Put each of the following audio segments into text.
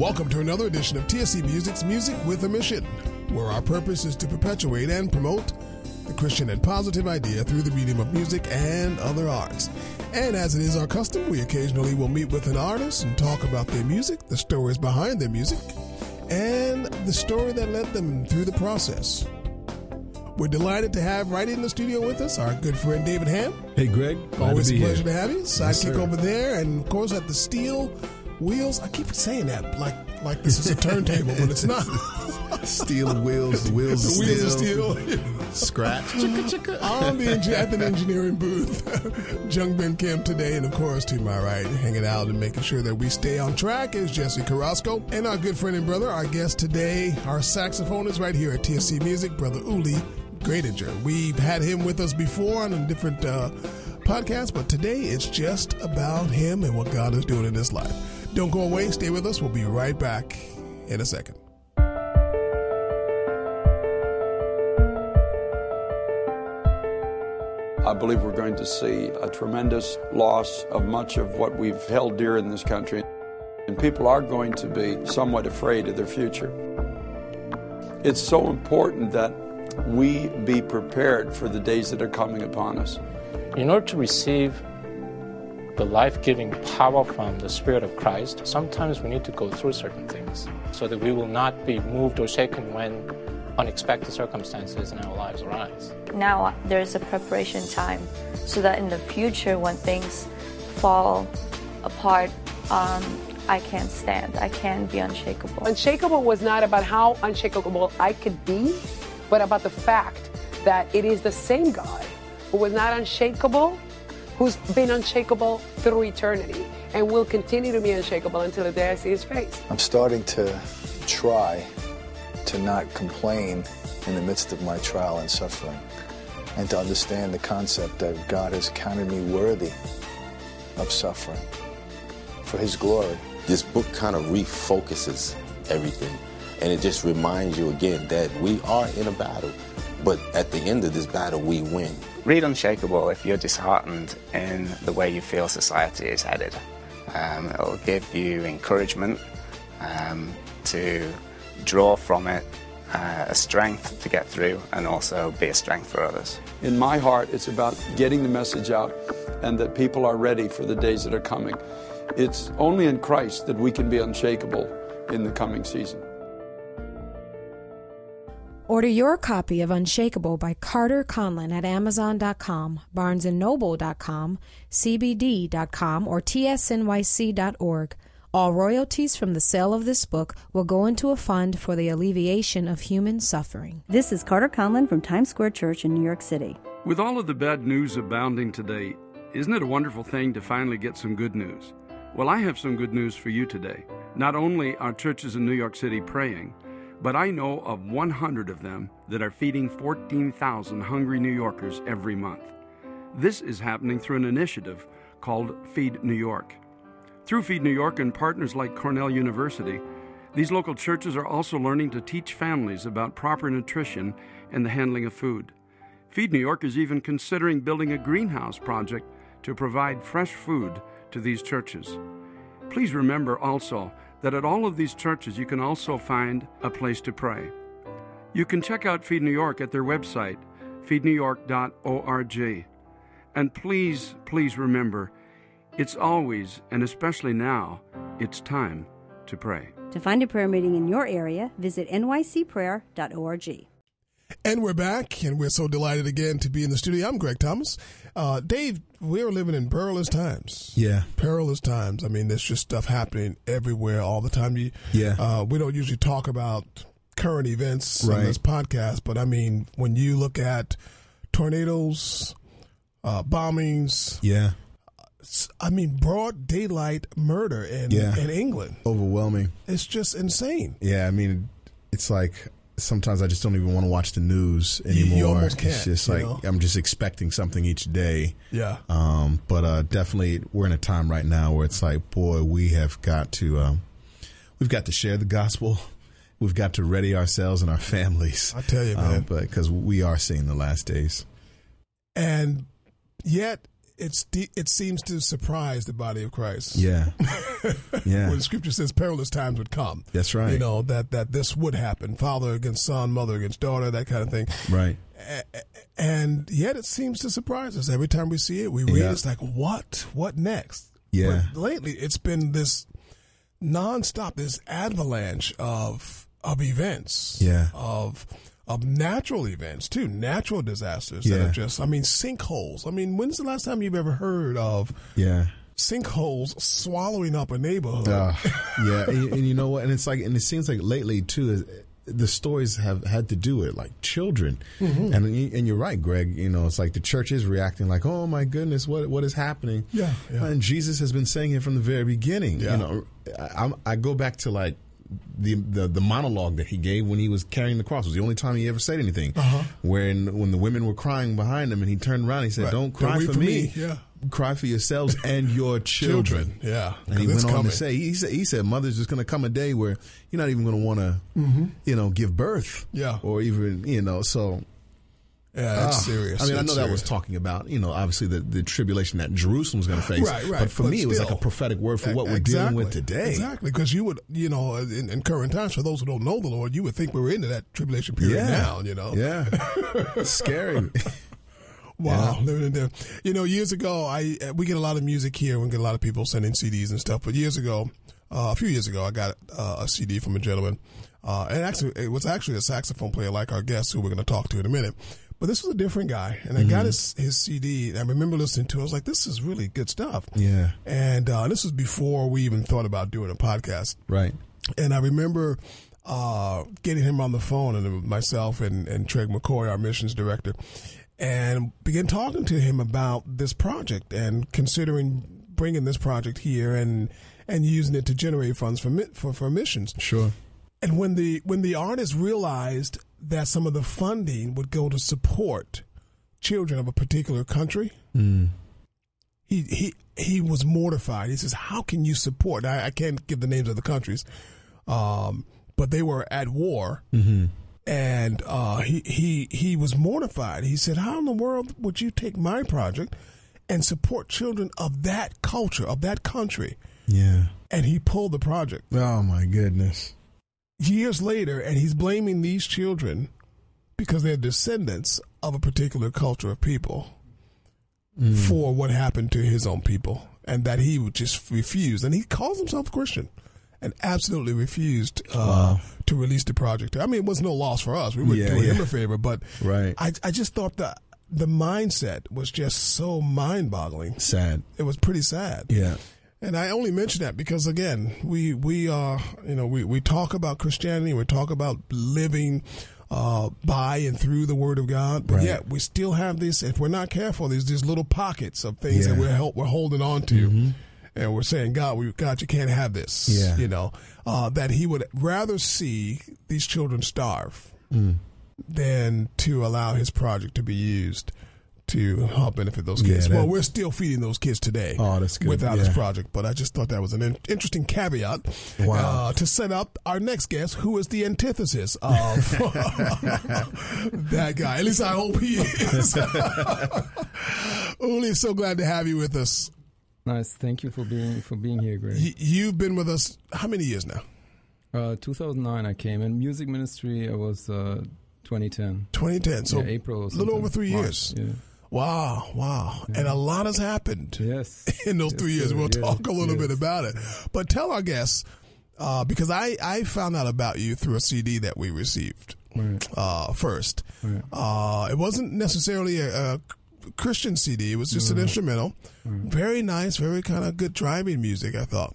Welcome to another edition of TSC Music's Music with a Mission, where our purpose is to perpetuate and promote the Christian and positive idea through the medium of music and other arts. And as it is our custom, we occasionally will meet with an artist and talk about their music, the stories behind their music, and the story that led them through the process. We're delighted to have right in the studio with us our good friend David Ham. Hey, Greg. Always to a pleasure here. to have you. Sidekick sir. over there, and of course at the steel wheels. I keep saying that like like this is a turntable, but it's not. Steel wheels, the wheels, the wheels are steel, steel. scratch. On the at the engineering booth, Jung Ben Kim today, and of course to my right, hanging out and making sure that we stay on track is Jesse Carrasco, and our good friend and brother, our guest today, our saxophonist right here at TSC Music, brother Uli Gradinger. We've had him with us before on a different uh, podcast, but today it's just about him and what God is doing in his life. Don't go away, stay with us. We'll be right back in a second. I believe we're going to see a tremendous loss of much of what we've held dear in this country. And people are going to be somewhat afraid of their future. It's so important that we be prepared for the days that are coming upon us. In order to receive the life giving power from the Spirit of Christ, sometimes we need to go through certain things so that we will not be moved or shaken when unexpected circumstances in our lives arise. now there's a preparation time so that in the future when things fall apart um, i can't stand i can't be unshakable Unshakable was not about how unshakable I could be, but about the fact that it is the same God who was not unshakable, who's been unshakable through eternity, and will continue to be unshakable until the day I see his face. I'm starting to try to not complain in the midst of my trial and suffering and to understand the concept that God has counted me worthy of suffering for his glory. this book kind of refocuses everything and it just reminds you again that we are in a battle but at the end of this battle we win Read Unshakable if you're disheartened in the way you feel society is headed. Um, it'll give you encouragement um, to draw from it uh, a strength to get through and also be a strength for others. In my heart, it's about getting the message out and that people are ready for the days that are coming. It's only in Christ that we can be unshakable in the coming season. Order your copy of Unshakable by Carter Conlon at Amazon.com, BarnesandNoble.com, CBD.com, or TSCNYC.org. All royalties from the sale of this book will go into a fund for the alleviation of human suffering. This is Carter Conlon from Times Square Church in New York City. With all of the bad news abounding today, isn't it a wonderful thing to finally get some good news? Well, I have some good news for you today. Not only are churches in New York City praying, but I know of 100 of them that are feeding 14,000 hungry New Yorkers every month. This is happening through an initiative called Feed New York. Through Feed New York and partners like Cornell University, these local churches are also learning to teach families about proper nutrition and the handling of food. Feed New York is even considering building a greenhouse project to provide fresh food to these churches. Please remember also that at all of these churches you can also find a place to pray. You can check out Feed New York at their website, feednewyork.org. And please, please remember, it's always, and especially now, it's time to pray. To find a prayer meeting in your area, visit nycprayer.org. And we're back, and we're so delighted again to be in the studio. I'm Greg Thomas. Uh, Dave, we're living in perilous times. Yeah. Perilous times. I mean, there's just stuff happening everywhere all the time. You, Yeah. Uh, we don't usually talk about current events on Right. this podcast, but I mean, when you look at tornadoes, uh, bombings, Yeah. I mean, broad daylight murder in, Yeah. in England, Overwhelming. it's just insane. Yeah, I mean, it's like sometimes I just don't even want to watch the news You- you anymore. almost can't, it's just like know? I'm just expecting something each day. Yeah. Um, but uh, definitely, we're in a time right now where it's like, boy, we have got to, um, we've got to share the gospel. We've got to ready ourselves and our families. I tell you, Um, man. but because we are seeing the last days. and yet it's de- it seems to surprise the body of Christ. Yeah. Yeah. when Scripture says perilous times would come. That's right. You know that that this would happen. Father against son, mother against daughter, that kind of thing. Right. And yet it seems to surprise us every time we see it. We read Yeah. it's like, what? What next? Yeah. But lately, it's been this nonstop, this avalanche of of events. Yeah. Of of natural events too, natural disasters that are just. I mean, sinkholes. I mean, when's the last time you've ever heard of Yeah. sinkholes swallowing up a neighborhood? Uh, yeah, and, and you know what? And it's like, and it seems like lately too, the stories have had to do with like children, Mhm. and and you're right, Greg. You know, it's like the church is reacting like, oh my goodness, what what is happening? Yeah, yeah. And Jesus has been saying it from the very beginning. Yeah. You know, I, I go back to like. The, the the monologue that he gave when he was carrying the cross was the only time he ever said anything. Uh-huh. When when the women were crying behind him and he turned around, he said, Right. "Don't cry Don't for, for me. me." Yeah. Cry for yourselves and your children." Children, yeah, And he went on coming. to say, he said, he said, mother's just going to come a day where you're not even going to want to, Mhm. you know, give birth. Yeah. Or even, you know, so. Yeah, it's Ah, serious. I mean, I It's know that was talking about, you know, obviously the, the tribulation that Jerusalem's going to face. Right, right. But for But me, it was like a prophetic word for what we're dealing with today. Exactly, because you would, you know, in, in current times, for those who don't know the Lord, you would think we were into that tribulation period Yeah. now. You know, Yeah. Scary. Wow, Yeah. living in there. You know, years ago, I uh, we get a lot of music here. We get a lot of people sending CDs and stuff. But years ago, uh, a few years ago, I got uh, a CD from a gentleman, uh, and actually, it was actually a saxophone player, like our guest, who we're going to talk to in a minute. But this was a different guy, and I got Mhm. his his CD. And I remember listening to. it. I was like, "This is really good stuff." Yeah. And uh, this was before we even thought about doing a podcast. Right. And I remember uh, getting him on the phone, and myself and, and Treg McCoy, our missions director, and began talking to him about this project and considering bringing this project here and and using it to generate funds for for, for missions. Sure. And when the when the artist realized that some of the funding would go to support children of a particular country, Mm. he he he was mortified. He says, "How can you support?" I, I can't give the names of the countries, um, but they were at war, Mm-hmm. and uh, he he he was mortified. He said, "How in the world would you take my project and support children of that culture of that country?" Yeah. And he pulled the project Oh my goodness. Years later, and he's blaming these children because they're descendants of a particular culture of people Mm. for what happened to his own people, and that he would just refuse. And he calls himself a Christian, and absolutely refused uh, Wow. to release the project. I mean, it was no loss for us. We were Yeah, doing him a favor, but Right. I, I just thought that the mindset was just so mind-boggling. Sad. It was pretty sad. Yeah. And I only mention that because again, we we are you know we, we talk about Christianity, we talk about living uh, by and through the Word of God, but Right. yet we still have this. If we're not careful, there's these little pockets of things that we're hel- we're holding on to, Mhm. and we're saying, God, we God, you can't have this. Yeah. you know uh, that He would rather see these children starve Mm. than to allow His project to be used. To help benefit those Yeah, kids. that- well, we're still feeding those kids today Oh, that's good. without his Yeah. project. But I just thought that was an in- interesting caveat Wow. uh, to set up our next guest, who is the antithesis of that guy. At least I hope he is. Uli, so glad to have you with us. Nice. Thank you for being for being here, Greg. Y- You've been with us how many years now? Uh, 2009, I came in music ministry. I was uh, 2010. 2010. So Yeah, April. A little over three March, years. Yeah. Wow, wow. And a lot has happened Yes. in those Yes, three years. sir. We'll Yeah. talk a little bit about it. But tell our guests, uh, because I, I found out about you through a CD that we received Right. uh, first. Right. Uh, it wasn't necessarily a, a Christian CD. It was just an Mm. instrumental. Very nice, very kind of good driving music. I thought.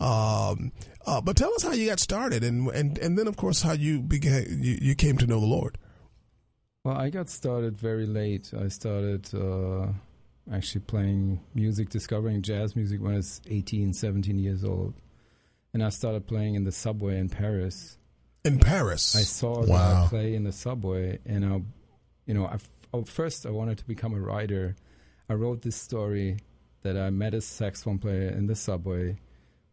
Um, uh, but tell us how you got started, and and and then of course how you began. You, you came to know the Lord. Well, I got started very late. I started uh, actually playing music, discovering jazz music when I was 18, 17 years old. And I started playing in the subway in Paris. In Paris, I saw a Wow. guy play in the subway, and I, you know, I, oh, first I wanted to become a writer. I wrote this story that I met a saxophone player in the subway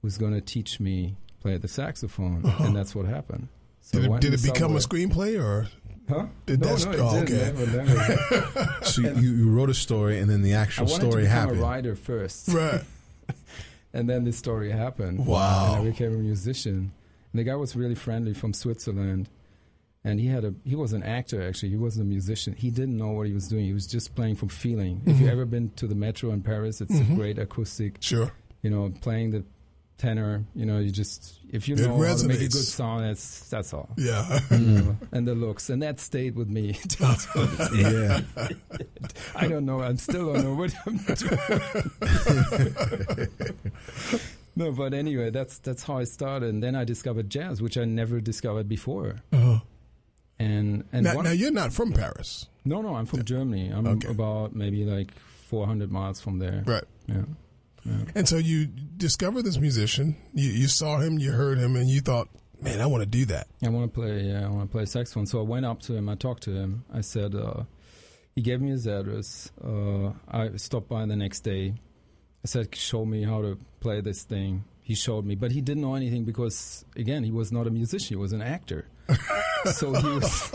who's going to teach me play the saxophone, Uh-huh. and that's what happened. So did it, did it become a screenplay or? Huh? Did no, no, it oh, okay. Never, never. so you, you wrote a story, and then the actual I wanted story to become happened. a writer first, Right. and then this story happened. Wow. And I became a musician. And the guy was really friendly from Switzerland, and he had a he was an actor actually. He wasn't a musician. He didn't know what he was doing. He was just playing from feeling. If Mhm. you ever been to the Metro in Paris, it's Mhm. a great acoustic. Sure. You know, playing the tenor. You know, you just if you It know how to make a good song, that's that's all. Yeah. Know, and the looks, and that stayed with me. Yeah. I don't know. I'm still don't know what I'm doing. no, but anyway, that's that's how I started, and then I discovered jazz, which I never discovered before. Uh-huh. And and now, now you're not from Paris. no, no, I'm from Germany. I'm Okay. about maybe like 400 miles from there. Right. Yeah. Yeah. And so you discovered this musician. You, you saw him, you heard him, and you thought, man, I want to do that. I want to play. Yeah, I want to play saxophone. So I went up to him. I talked to him. I said, uh, he gave me his address. Uh, I stopped by the next day. I said, show me how to play this thing. He showed me, but he didn't know anything because, again, he was not a musician. He was an actor. so he was,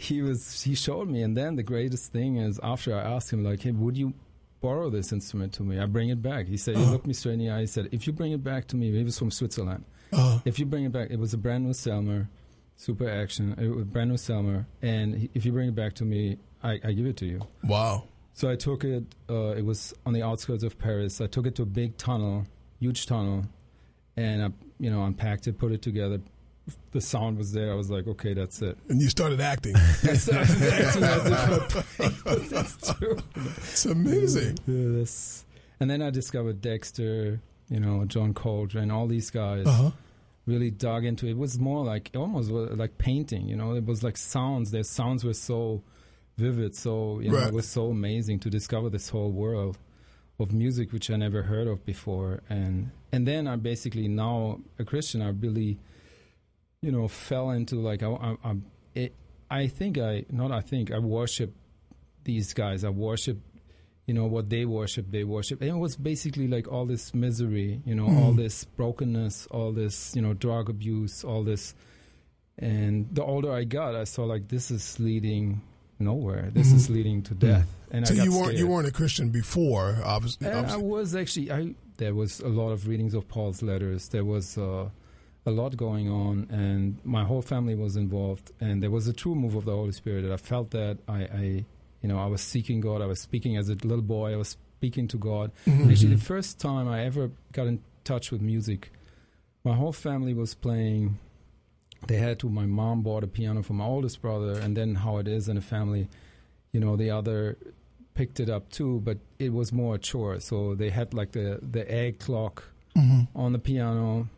he was, he showed me. And then the greatest thing is after I asked him, like, hey, would you borrow this instrument to me? I bring it back. He said, he looked me straight in the eye. He said, if you bring it back to me, he was from Switzerland. Uh, If you bring it back, it was a brand new Selmer, super action, it was a brand new Selmer, and he- if you bring it back to me, I, I give it to you. wow. So I took it. Uh, it was on the outskirts of Paris. I took it to a big tunnel, huge tunnel, and I, you know, unpacked it, put it together. The sound was there. I was like, okay, that's it. And you started acting. I started acting as. That's true. It's amazing. Yeah, that's- and then I discovered Dexter, you know, John Coltrane, all these guys. Uh-huh. Really dug into it. It was more like almost like painting, you know. It was like sounds. Their sounds were so vivid, so you know, Right. it was so amazing to discover this whole world of music which I never heard of before. And and then I basically now a Christian. I really, you know, fell into like I I, I, it, I think I not I think I worship these guys. I worship you know what they worship they worship and it was basically like all this misery you know all this brokenness all this you know drug abuse all this and the older i got i saw like this is leading nowhere this is leading to death and so I got you weren't you weren't a Christian before, obviously. Uh, I was actually. I there was a lot of readings of Paul's letters. There was uh, a lot going on, and my whole family was involved. And there was a true move of the Holy Spirit. That I felt that I, I, you know, I was seeking God. I was speaking as a little boy. I was speaking to God. Mm-hmm. Actually, the first time I ever got in touch with music, my whole family was playing. They had to. My mom bought a piano for my oldest brother, and then how it is in a family, you know, the other picked it up too, but it was more a chore. So they had like the the egg clock mm-hmm. on the piano,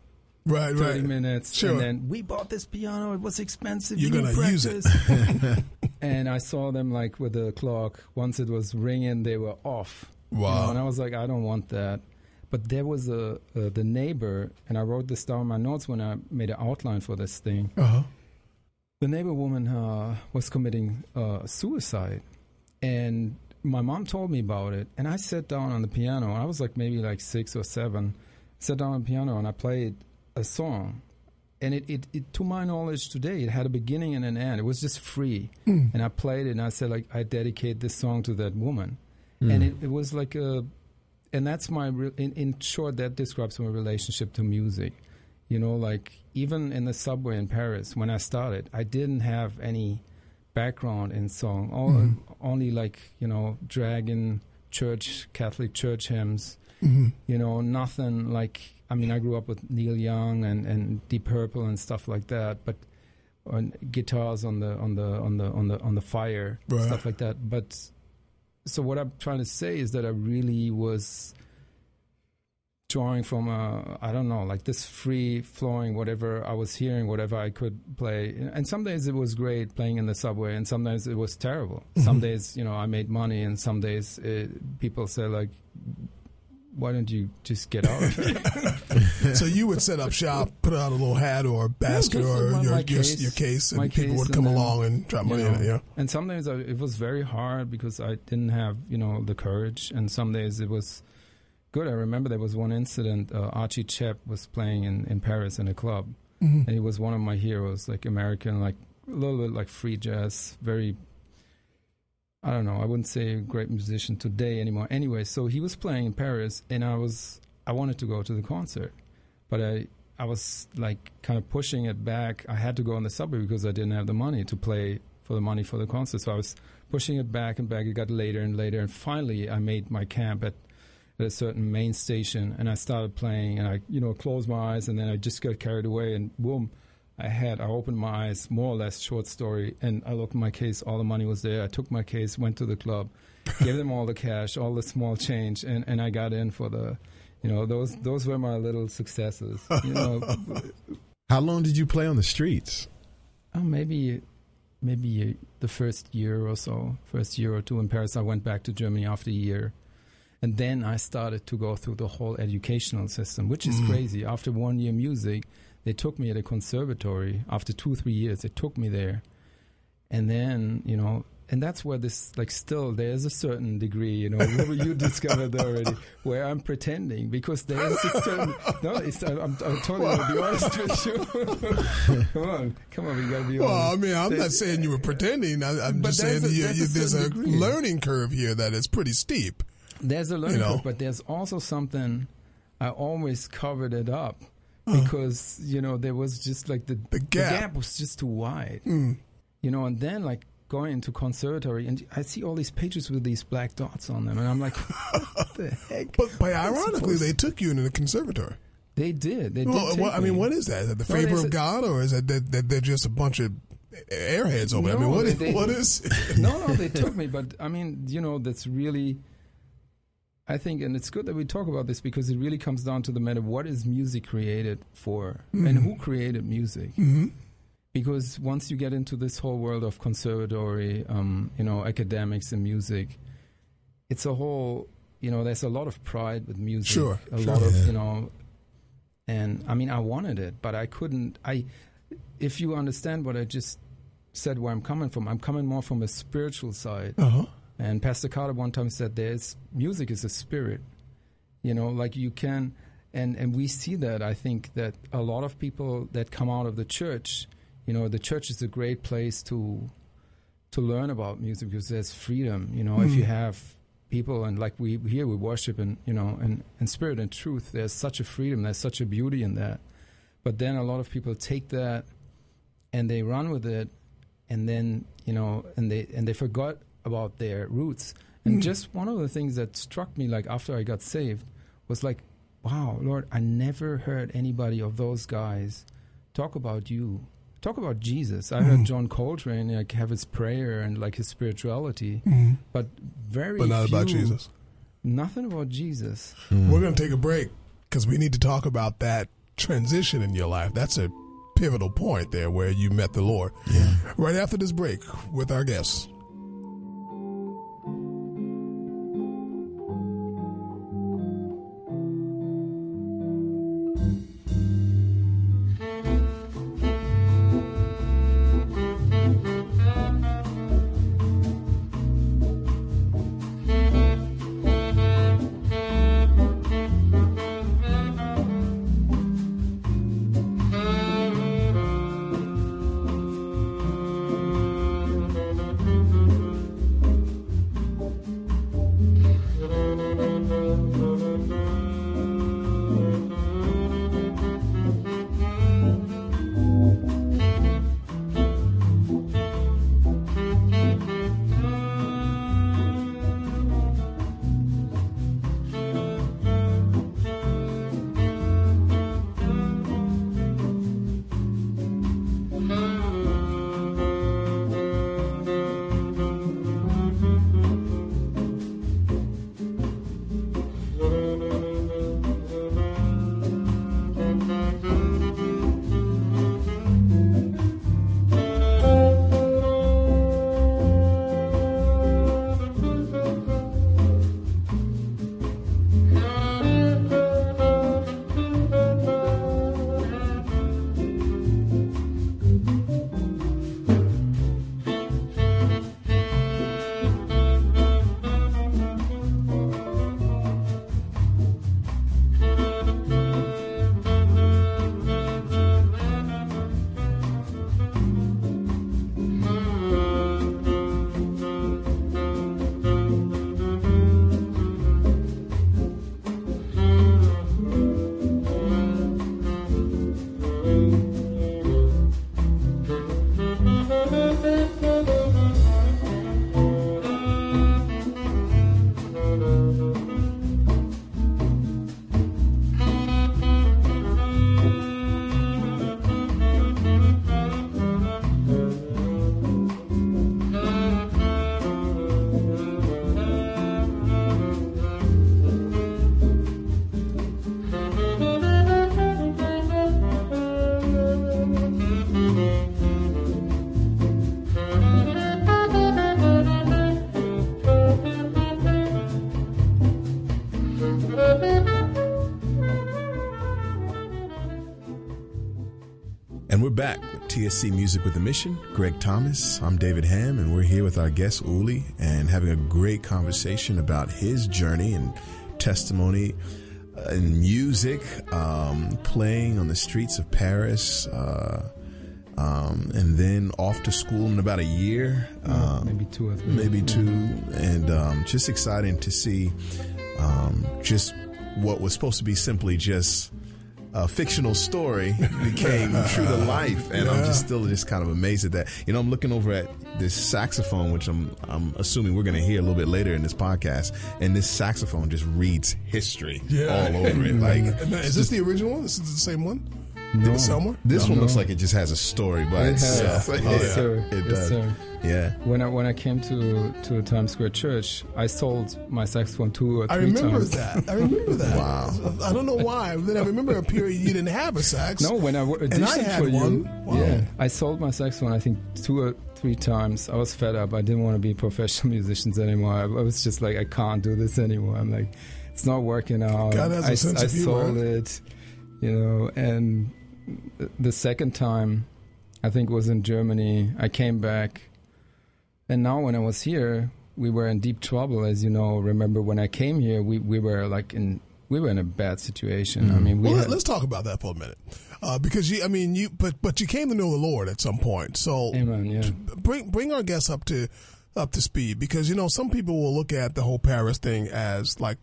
Right, thirty right. minutes, Sure. and then we bought this piano. It was expensive. You're you gonna use it. and I saw them like with the clock. Once it was ringing, they were off. you know, Wow. and I was like, I don't want that. But there was a uh, the neighbor, and I wrote this down in my notes when I made an outline for this thing. Uh-huh. The neighbor woman uh, was committing uh, suicide, and my mom told me about it. And I sat down on the piano. I was like maybe like six or seven. Sat down on the piano and I played a song. And it, it, it, to my knowledge today, it had a beginning and an end. It was just free. Mm. And I played it and I said like, I dedicate this song to that woman. Mm. And it, it was like a, and that's my, re- in, in short, that describes my relationship to music. You know, like even in the subway in Paris, when I started, I didn't have any background in song, all, mm-hmm. only like, you know, dragon church, Catholic church hymns, mm-hmm. you know, nothing like, I mean, I grew up with Neil Young and, and Deep Purple and stuff like that, but on guitars on the, on the, on the, on the, on the fire, Right. stuff like that. But so what I'm trying to say is that I really was drawing from a I don't know like this free flowing whatever I was hearing whatever I could play and some days it was great playing in the subway and sometimes it was terrible mm-hmm. some days you know I made money and some days it, people say like why don't you just get out of it so you would set up shop, put out a little hat or a basket just or my- your, my case. your case, and My people case would and come then, along and drop you money in it. Yeah. And some days I, it was very hard because I didn't have, you know, the courage. And some days it was good. I remember there was one incident. Uh, Archie Shepp was playing in, in Paris in a club, and he was one of my heroes, like American, like a little bit like free jazz, very. I don't know. I wouldn't say great musician today anymore. Anyway, so he was playing in Paris, and I was I wanted to go to the concert, but I I was like kind of pushing it back. I had to go on the subway because I didn't have the money to play for the money for the concert. So I was pushing it back and back. It got later and later, and finally I made my camp at, at a certain main station, and I started playing. And I, you know, closed my eyes, and then I just got carried away, and boom, I had. I opened my eyes, more or less, short story, and I looked my case. All the money was there. I took my case, went to the club, gave them all the cash, all the small change, and, and I got in for the. You know, those those were my little successes. You know, How long did you play on the streets? Oh, maybe, maybe the first year or so, first year or two in Paris. I went back to Germany after a year, and then I started to go through the whole educational system, which is Mm. crazy. After one year music, they took me at a conservatory. After two, three years, they took me there, and then you know. And that's where this, like, still there's a certain degree, you know, you discovered already, where I'm pretending because there's a certain. No, it's, I'm, I'm totally gonna be honest with you. come on, come on, we gotta be Well, honest. I mean, I'm There- not saying you were pretending. I, I'm just saying a- you, there's a you, there's a degree. learning curve here that is pretty steep. There's a learning You know? curve, but there's also something I always covered it up. Because you know there was just like the the gap. was just too wide. Mm. You know, and then like going into conservatory and I see all these pages with these black dots on them, and I'm like, what the heck? But, but ironically, they took you into the conservatory. They did. They Well, did. take I mean, me. what is that? Is that the favor there's of God, or is that that, that they're just a bunch of airheads over there? I mean, No, what they- is, they- what is? no, no, they took me, but I mean, you know, that's really. I think, and it's good that we talk about this because it really comes down to the matter: what is music created for, and Mhm. who created music? Mhm. Because once you get into this whole world of conservatory, um, you know, academics and music, it's a whole. You know, there's a lot of pride with music. Sure, a sure. lot of you know, and I mean, I wanted it, but I couldn't. I, if you understand what I just said, where I'm coming from, I'm coming more from a spiritual side. Uh-huh. And Pastor Carter one time said, "There's music is a spirit, you know, like you can." And, and we see that I think that a lot of people that come out of the church, you know, the church is a great place to to learn about music because there's freedom. You know, if you Mm. have people and like we here we worship and you know in, in spirit and truth, there's such a freedom, there's such a beauty in that. But then a lot of people take that and they run with it, and then you know, and they and they forgot about their roots. And Mm. just one of the things that struck me, like after I got saved, was like, wow, Lord, I never heard anybody of those guys talk about you. Talk about Jesus. I heard Mhm. John Coltrane like have his prayer and like his spirituality, Mhm. but very But not about Jesus. Nothing about Jesus. We're going to take a break because we need to talk about that transition in your life. That's a pivotal point there where you met the Lord. Yeah. Right after this break with our guests. Back with TSC Music with a Mission. Greg Thomas, I'm David Ham, and we're here with our guest Uli and having a great conversation about his journey and testimony uh, in music, um, playing on the streets of Paris, uh, um, and then off to school in about a year, uh, maybe two or three, maybe two, and um, just exciting to see um, just what was supposed to be simply just a fictional story became true to life, and yeah. I'm just still just kind of amazed at that. You know, I'm looking over at this saxophone, which I'm I'm assuming we're going to hear a little bit later in this podcast, and this saxophone just reads history yeah. all over it. Like, is this the original one? This is the same one. No. Somewhere? This no, one no. looks like it just has a story by it itself. Has. Oh, yes, sir. It yes, does. Sir. Yeah. When I when I came to to Times Square Church, I sold my saxophone two or three I remember times. that. I remember that. wow. I don't know why. Then I remember a period you didn't have a sax. No, when I auditioned and I had for one. you, wow. yeah, I sold my saxophone. I think two or three times. I was fed up. I didn't want to be professional musicians anymore. I, I was just like, I can't do this anymore. I'm like, it's not working out. God has a I, sense I of humor. sold it, you know, and the second time, I think was in Germany. I came back and now when I was here, we were in deep trouble, as you know. Remember when I came here, we, we were like in we were in a bad situation. Mm-hmm. I mean, we well, had, let's talk about that for a minute, uh, because you, I mean, you, but but you came to know the Lord at some point. So, Amen. Yeah. Bring bring our guests up to up to speed, because you know some people will look at the whole Paris thing as like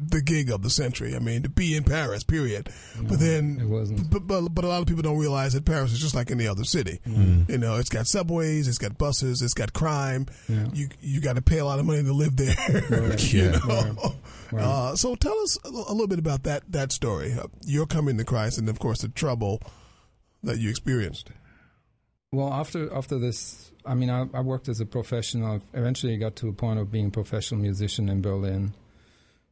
the gig of the century. I mean, to be in Paris, period. No, but then, it wasn't. But, but but a lot of people don't realize that Paris is just like any other city. Mm. You know, it's got subways, it's got buses, it's got crime. Yeah. You you got to pay a lot of money to live there. Right. you Yeah. know? Right. Right. Uh, so tell us a little bit about that that story. Uh, your coming to Christ, and of course the trouble that you experienced. Well, after after this, I mean, I, I worked as a professional. Eventually, got to a point of being a professional musician in Berlin.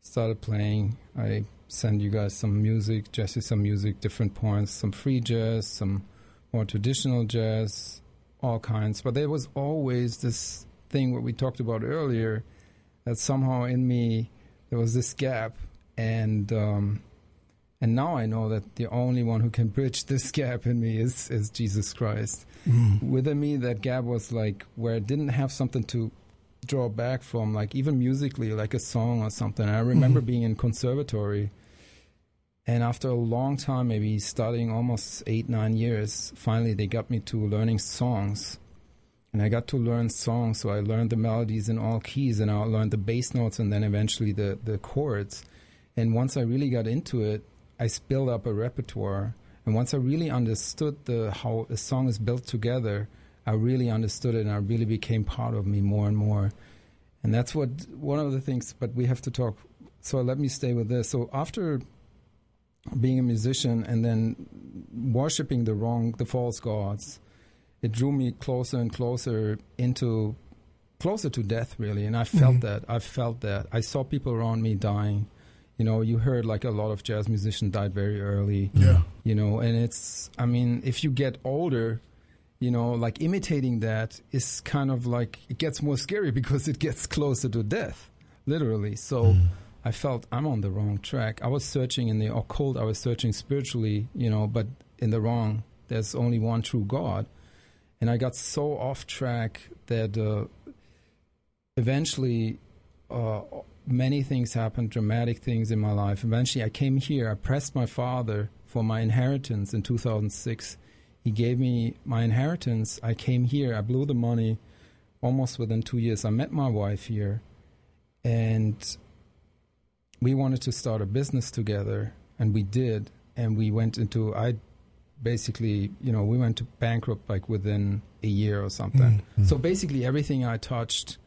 Started playing. I send you guys some music, Jesse, some music, different points, some free jazz, some more traditional jazz, all kinds. But there was always this thing what we talked about earlier, that somehow in me there was this gap, and um, and now I know that the only one who can bridge this gap in me is is Jesus Christ. Within me, that gap was like where I didn't have something to draw back from, like even musically, like a song or something. I remember mm-hmm. being in conservatory, and after a long time, maybe studying almost eight nine years, finally they got me to learning songs. And I got to learn songs, so I learned the melodies in all keys, and I learned the bass notes, and then eventually the, the chords. And once I really got into it, I built up a repertoire. And once I really understood the how a song is built together, I really understood it, and I really became part of me more and more. And that's what one of the things. But we have to talk. So let me stay with this. So after being a musician and then worshiping the wrong, the false gods, it drew me closer and closer into closer to death, really. And I felt Mhm. that. I felt that. I saw people around me dying. You know, you heard like a lot of jazz musicians died very early. Yeah. You know, and it's, I mean, if you get older, you know, like imitating that is kind of like, it gets more scary because it gets closer to death, literally. So I felt I'm on the wrong track. I was searching in the occult, I was searching spiritually, you know, but in the wrong. There's only one true God. And I got so off track that uh, eventually uh, many things happened, dramatic things in my life. Eventually, I came here. I pressed my father for my inheritance in 2006. He gave me my inheritance. I came here. I blew the money almost within two years. I met my wife here, and we wanted to start a business together, and we did. And we went into I basically, you know, we went to bankrupt like within a year or something. Mm-hmm. So basically, everything I touched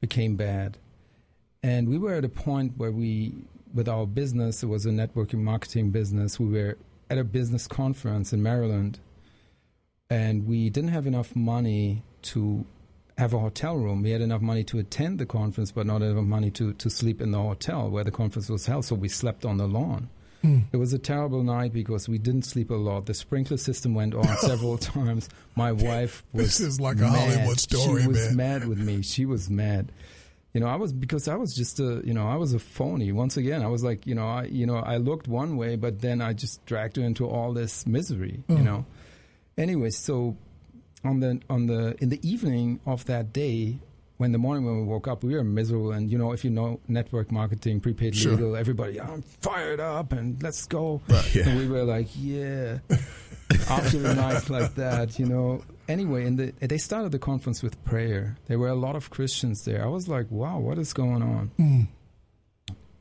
became bad. And we were at a point where we, with our business, it was a networking marketing business. We were at a business conference in Maryland, and we didn't have enough money to have a hotel room. We had enough money to attend the conference, but not enough money to, to sleep in the hotel where the conference was held. So we slept on the lawn. Hmm. It was a terrible night because we didn't sleep a lot. The sprinkler system went on several times. My wife was This is like a mad. Hollywood story, She was man. mad with me. She was mad. you know, I was because I was just a, you know, I was a phony. Once again, I was like, you know, I, you know, I looked one way, but then I just dragged her into all this misery, you Mm. know. Anyway, so on the on the in the evening of that day, when the morning when we woke up, we were miserable. And you know, if you know network marketing, prepaid Sure. legal, everybody, I'm fired up and let's go. Right. Yeah. And we were like, yeah. After a night like that, you know. Anyway, and the, they started the conference with prayer. There were a lot of Christians there. I was like, wow, what is going on? Mm.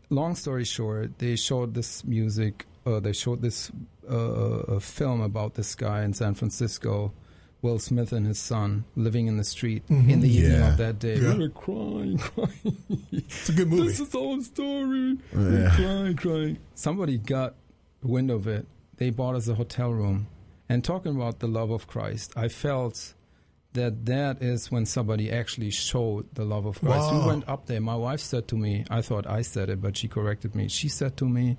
Long story short, they showed this music. Uh, they showed this uh, a film about this guy in San Francisco, Will Smith and his son living in the street Mhm. in the evening Yeah. of that day. Yeah. We were crying, crying. It's a good movie. This is our story. We're crying, crying. Somebody got wind of it. They bought us a hotel room. And talking about the love of Christ, I felt that that is when somebody actually showed the love of Christ. Wow. We went up there. My wife said to me, I thought I said it, but she corrected me. She said to me,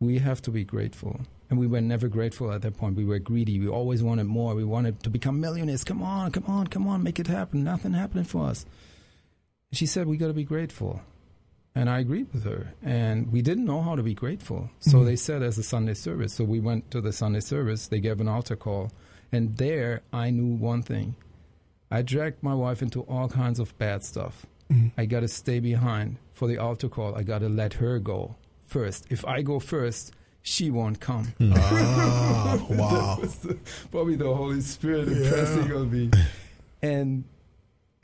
We have to be grateful. And we were never grateful at that point. We were greedy. We always wanted more. We wanted to become millionaires. Come on, come on, come on, make it happen. Nothing happening for us. She said, We got to be grateful. And I agreed with her. And we didn't know how to be grateful. So Mhm. they said as a Sunday service. So we went to the Sunday service. They gave an altar call. And there I knew one thing. I dragged my wife into all kinds of bad stuff. Mhm. I got to stay behind for the altar call. I got to let her go first. If I go first, she won't come. Ah, wow. The- probably the Holy Spirit Yeah. impressing on me. And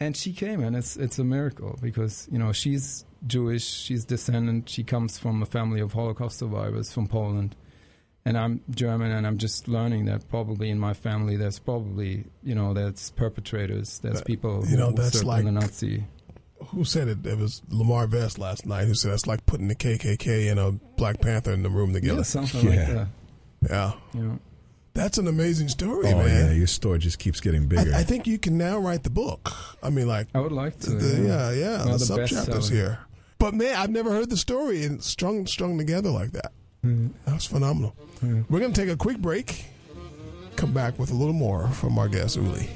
and she came, and it's it's a miracle because you know she's Jewish, she's descendant, she comes from a family of Holocaust survivors from Poland, and I'm German, and I'm just learning that probably in my family there's probably you know there's perpetrators, there's Uh, people you know, who that's like- in the Nazi. Who said it? It was Lamar Vest last night who said it's like putting the KKK and a Black Panther in the room together. Yeah, something like Yeah. that. Yeah. You know. That's an amazing story, Oh man. yeah, your story just keeps getting bigger. I, I think you can now write the book. I mean, like, I would like to. the, yeah, yeah, Well, the, the sub chapters here. But man, I've never heard the story and strung strung together like that. Mhm. was phenomenal. Mhm. We're gonna take a quick break. Come back with a little more from our guest Uli.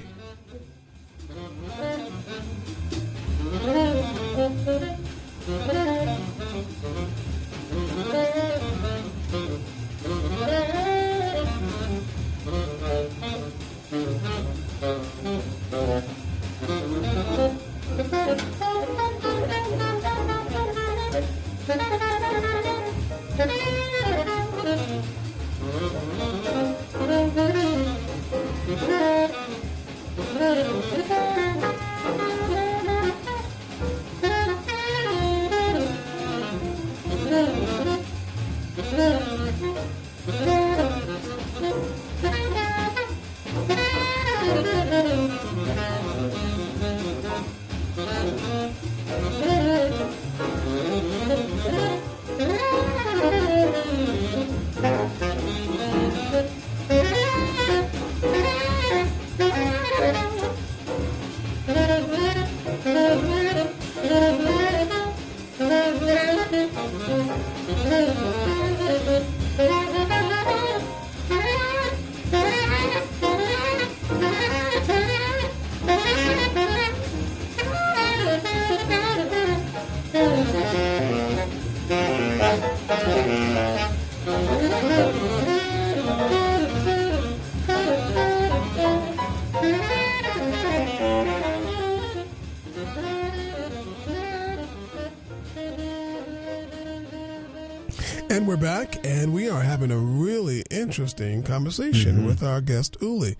Interesting conversation Mhm. with our guest Uli.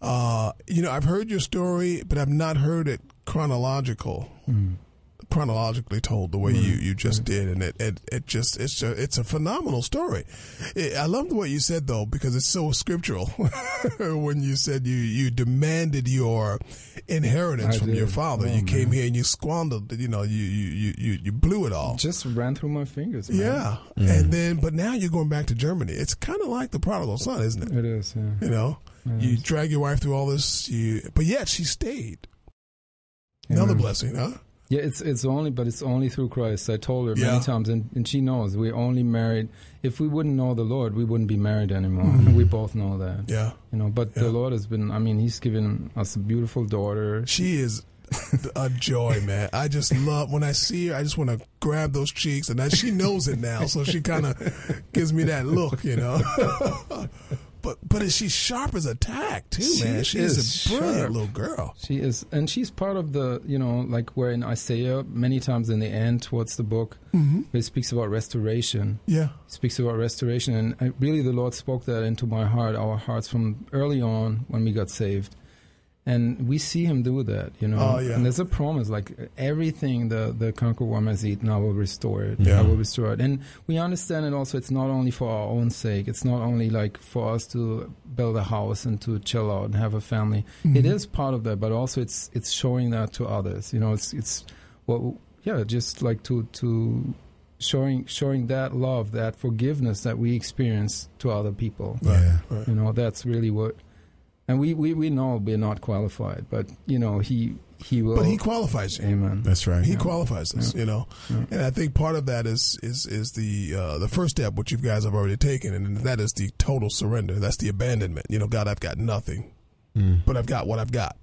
Uh, you know, I've heard your story, but I've not heard it chronological, chronologically told the way you, you just did, and it, it it just it's a it's a phenomenal story. It, I love what you said though because it's so scriptural. when you said you you demanded your inheritance I from your father, Oh, you came here and you squandered. You know, you you you you, you blew it all. Just ran through my fingers. Man. Yeah, mm. and then but now you're going back to Germany. It's kind of like the prodigal son, isn't it? It is. Yeah. You know, It you is. drag your wife through all this, you but yet she stayed. Another blessing, huh? Yeah, it's it's only, but it's only through Christ. I told her Yeah. many times, and, and she knows we're only married. If we wouldn't know the Lord, we wouldn't be married anymore. Mhm. We both know that. Yeah, You know, but Yeah. the Lord has been. I mean, He's given us a beautiful daughter. she is a joy, man. I just love when I see her. I just want to grab those cheeks, and that she knows it now, so she kind of gives me that look, you know. but but is she sharp as a tack too, She man? She is is, a brilliant sharp. little girl. She is, and she's part of the, you know, like where in Isaiah, many times in the end towards the book, Mhm. where it speaks about restoration. Yeah. It speaks about restoration, and I, really the Lord spoke that into my heart, our hearts from early on when we got saved. And we see him do that, you know. Oh, yeah. And there's a promise, like everything the the conqueror worm has eaten, I will restore it. Yeah. I will restore it. And we understand it also. It's not only for our own sake. It's not only like for us to build a house and to chill out and have a family. It Mhm. is part of that, but also it's it's showing that to others. You know, it's it's well, yeah, just like to to showing showing that love, that forgiveness that we experience to other people. Yeah. Right. You know, that's really what. And we, we, we know we're not qualified, but you know he he will. But he qualifies you. Amen. That's right. He Yeah. qualifies us, Yeah. you know, Yeah. and I think part of that is is is the uh, the first step, which you guys have already taken, and that is the total surrender. That's the abandonment. You know, God, I've got nothing, Mm. but I've got what I've got.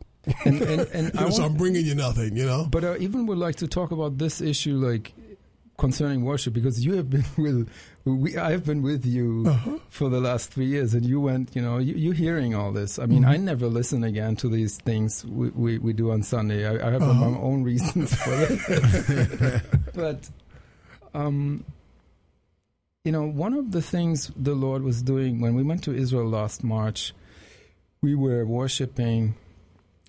And and, and You I know, so want- I'm bringing you nothing. You know, But I even would like to talk about this issue, like concerning worship, because you have been with, we, I've been with you Uh-huh. for the last three years, and you went, you know, you, you're hearing all this. I mean, Mhm. I never listen again to these things we, we, we do on Sunday. I, I have Uh-huh. my own reasons for it. but, um, you know, one of the things the Lord was doing when we went to Israel last March, we were worshiping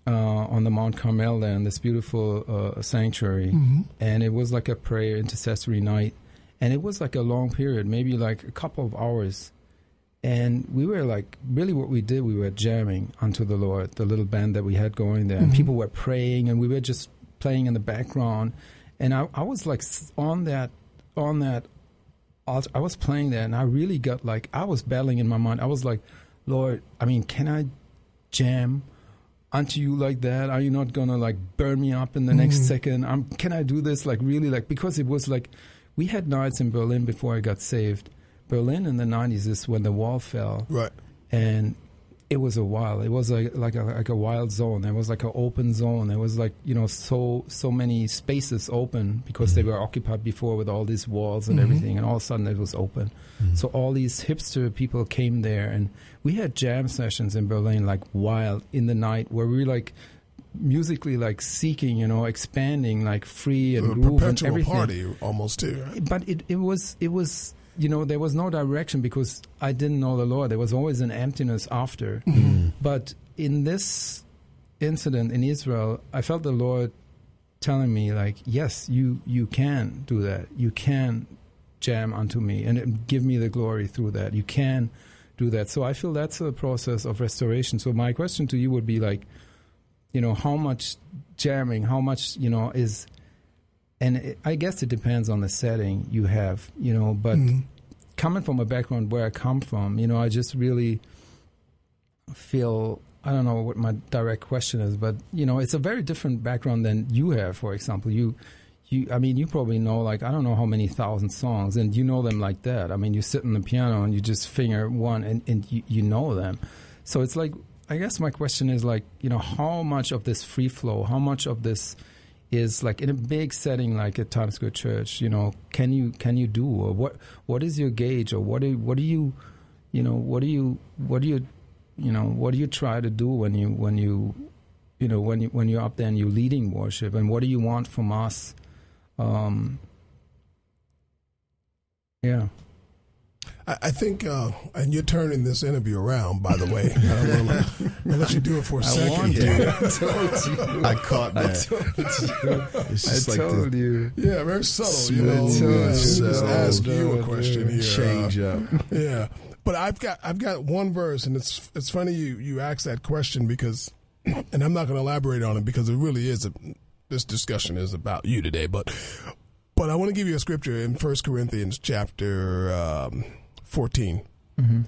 uh, on the Mount Carmel there in this beautiful uh, sanctuary, Mhm. and it was like a prayer intercessory night, and it was like a long period, maybe like a couple of hours, and we were like really what we did, we were jamming unto the Lord, the little band that we had going there, and Mhm. people were praying, and we were just playing in the background, and I, I was like on that on that I was playing there, and I really got like I was battling in my mind. I was like, Lord, I mean, can I jam unto you like that? Are you not gonna like burn me up in the next Mhm. second? Um, can I do this like really like because it was like we had nights in Berlin before I got saved. Berlin in the nineties is when the wall fell, right? and it was a wild. It was like like a like a wild zone. There was like an open zone. There was like you know so so many spaces open because they were occupied before with all these walls and Mhm. everything, and all of a sudden it was open. So all these hipster people came there, and we had jam sessions in Berlin like wild in the night where we like musically like seeking, you know, expanding like free and A groove and perpetual everything party almost too. Right? but it, it was it was you know there was no direction because I didn't know the Lord. There was always an emptiness after. Mm-hmm. But in this incident in Israel, I felt the Lord telling me like, yes, you you can do that. You can jam unto me and give me the glory through that. You can do that. So I feel that's a process of restoration. So my question to you would be like, you know, how much jamming, how much, you know, is and it, I guess it depends on the setting you have, you know. But Mhm. coming from a background where I come from, you know, I just really feel I don't know what my direct question is, but you know, it's a very different background than you have. For example, you, you, I mean, you probably know like I don't know how many thousand songs, and you know them like that. I mean, you sit on the piano and you just finger one, and, and you, you know them. So it's like I guess my question is like you know how much of this free flow, how much of this is like in a big setting like at Times Square Church, you know, can you can you do? Or what what is your gauge? Or what do what do you you know what do you what do you you know what do you try to do when you when you you know when you when you're up there and you're leading worship? And what do you want from us? Um yeah I, I think, uh, and you're turning this interview around, by the way. I don't know, I'll let you do it for a I second. warned you. I told you. I caught I that. told you. It's I just like the told you. Yeah, very subtle. You know, Smooth, yeah, just subtle, ask you a question here. change uh, up. yeah, but I've got I've got one verse, and it's it's funny you you asked that question because, and I'm not going to elaborate on it because it really is a this discussion is about you today, but but I want to give you a scripture in First Corinthians chapter um, 14. Mm-hmm.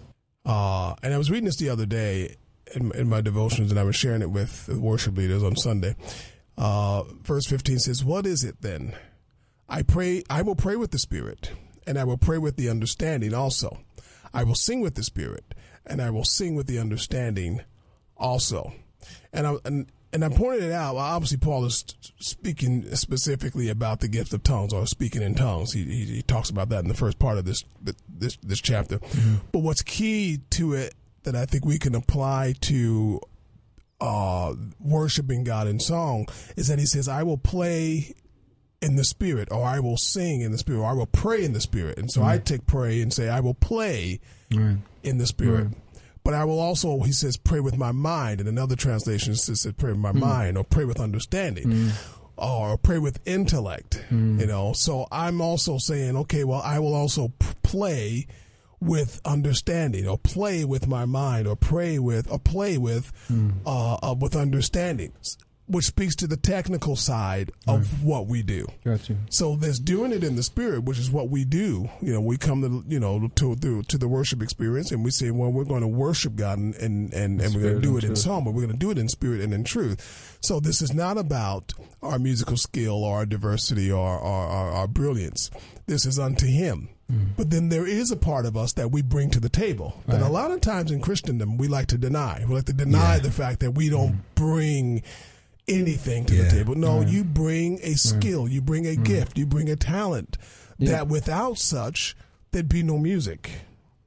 Uh, and I was reading this the other day in, in my devotions, and I was sharing it with worship leaders on Sunday. Uh, verse 15 says, What is it then? I pray, I will pray with the Spirit, and I will pray with the understanding also. I will sing with the Spirit, and I will sing with the understanding also. And, I, and and I pointed it out. Obviously, Paul is speaking specifically about the gift of tongues or speaking in tongues. He, he, he talks about that in the first part of this this this chapter. Mm-hmm. But what's key to it that I think we can apply to uh, worshiping God in song is that he says, "I will play in the spirit, or I will sing in the spirit, or I will pray in the spirit." And so I take pray and say, "I will play right. in the spirit." But I will also, he says, pray with my mind. And another translation says, pray with my mm. mind or pray with understanding. Mm. Or pray with intellect, mm. you know. So I'm also saying, okay, well, I will also p- play with understanding, or play with my mind, or pray with, or play with, mm. uh, uh, with understanding which speaks to the technical side of right. what we do. Gotcha. So there's doing it in the spirit, which is what we do. You know, we come to you know to to, to the worship experience, and we say, well, we're going to worship God, and and and, and we're going to do it in song, but we're going to do it in spirit and in truth. So this is not about our musical skill or our diversity or our, our, our brilliance. This is unto Him. Mm. But then there is a part of us that we bring to the table right. that a lot of times in Christendom we like to deny. We like to deny yeah. the fact that we don't mm. bring anything to yeah. the table. No, mm. you bring a mm. skill, you bring a mm. gift, you bring a talent that without such, there'd be no music.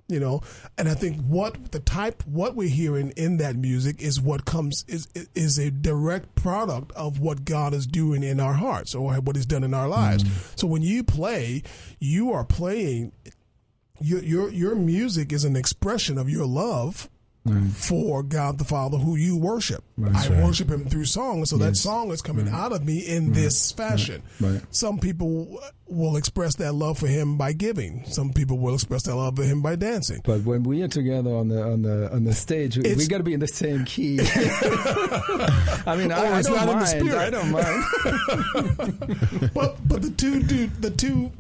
You know, and I think what the type, what we're hearing in that music is what comes is is a direct product of what God is doing in our hearts or what He's done in our lives. Mm. So when you play, you are playing. Your your your music is an expression of your love Right. for God the Father who you worship. I right. worship him through song, so yes. that song is coming right. out of me in this fashion. Some people will express that love for him by giving. Some people will express that love for him by dancing. But when we are together on the on the on the stage, we, we got to be in the same key. I mean, I, oh, I, don't mind. I don't mind. but but the two do the two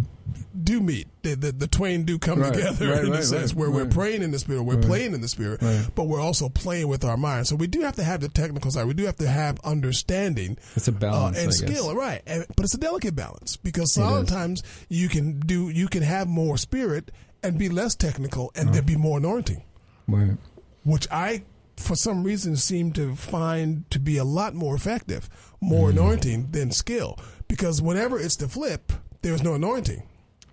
do meet. The, the, the twain do come right, together right, in right, a sense where we're praying in the spirit, we're playing in the spirit, but we're also playing with our mind. So we do have to have the technical side. We do have to have understanding. It's a balance uh, and skill, right? And, but it's a delicate balance because sometimes you can do you can have more spirit and be less technical, and there be more anointing. Right. Which I for some reason seem to find to be a lot more effective, more mm. anointing than skill. Because whenever it's the flip, there's no anointing.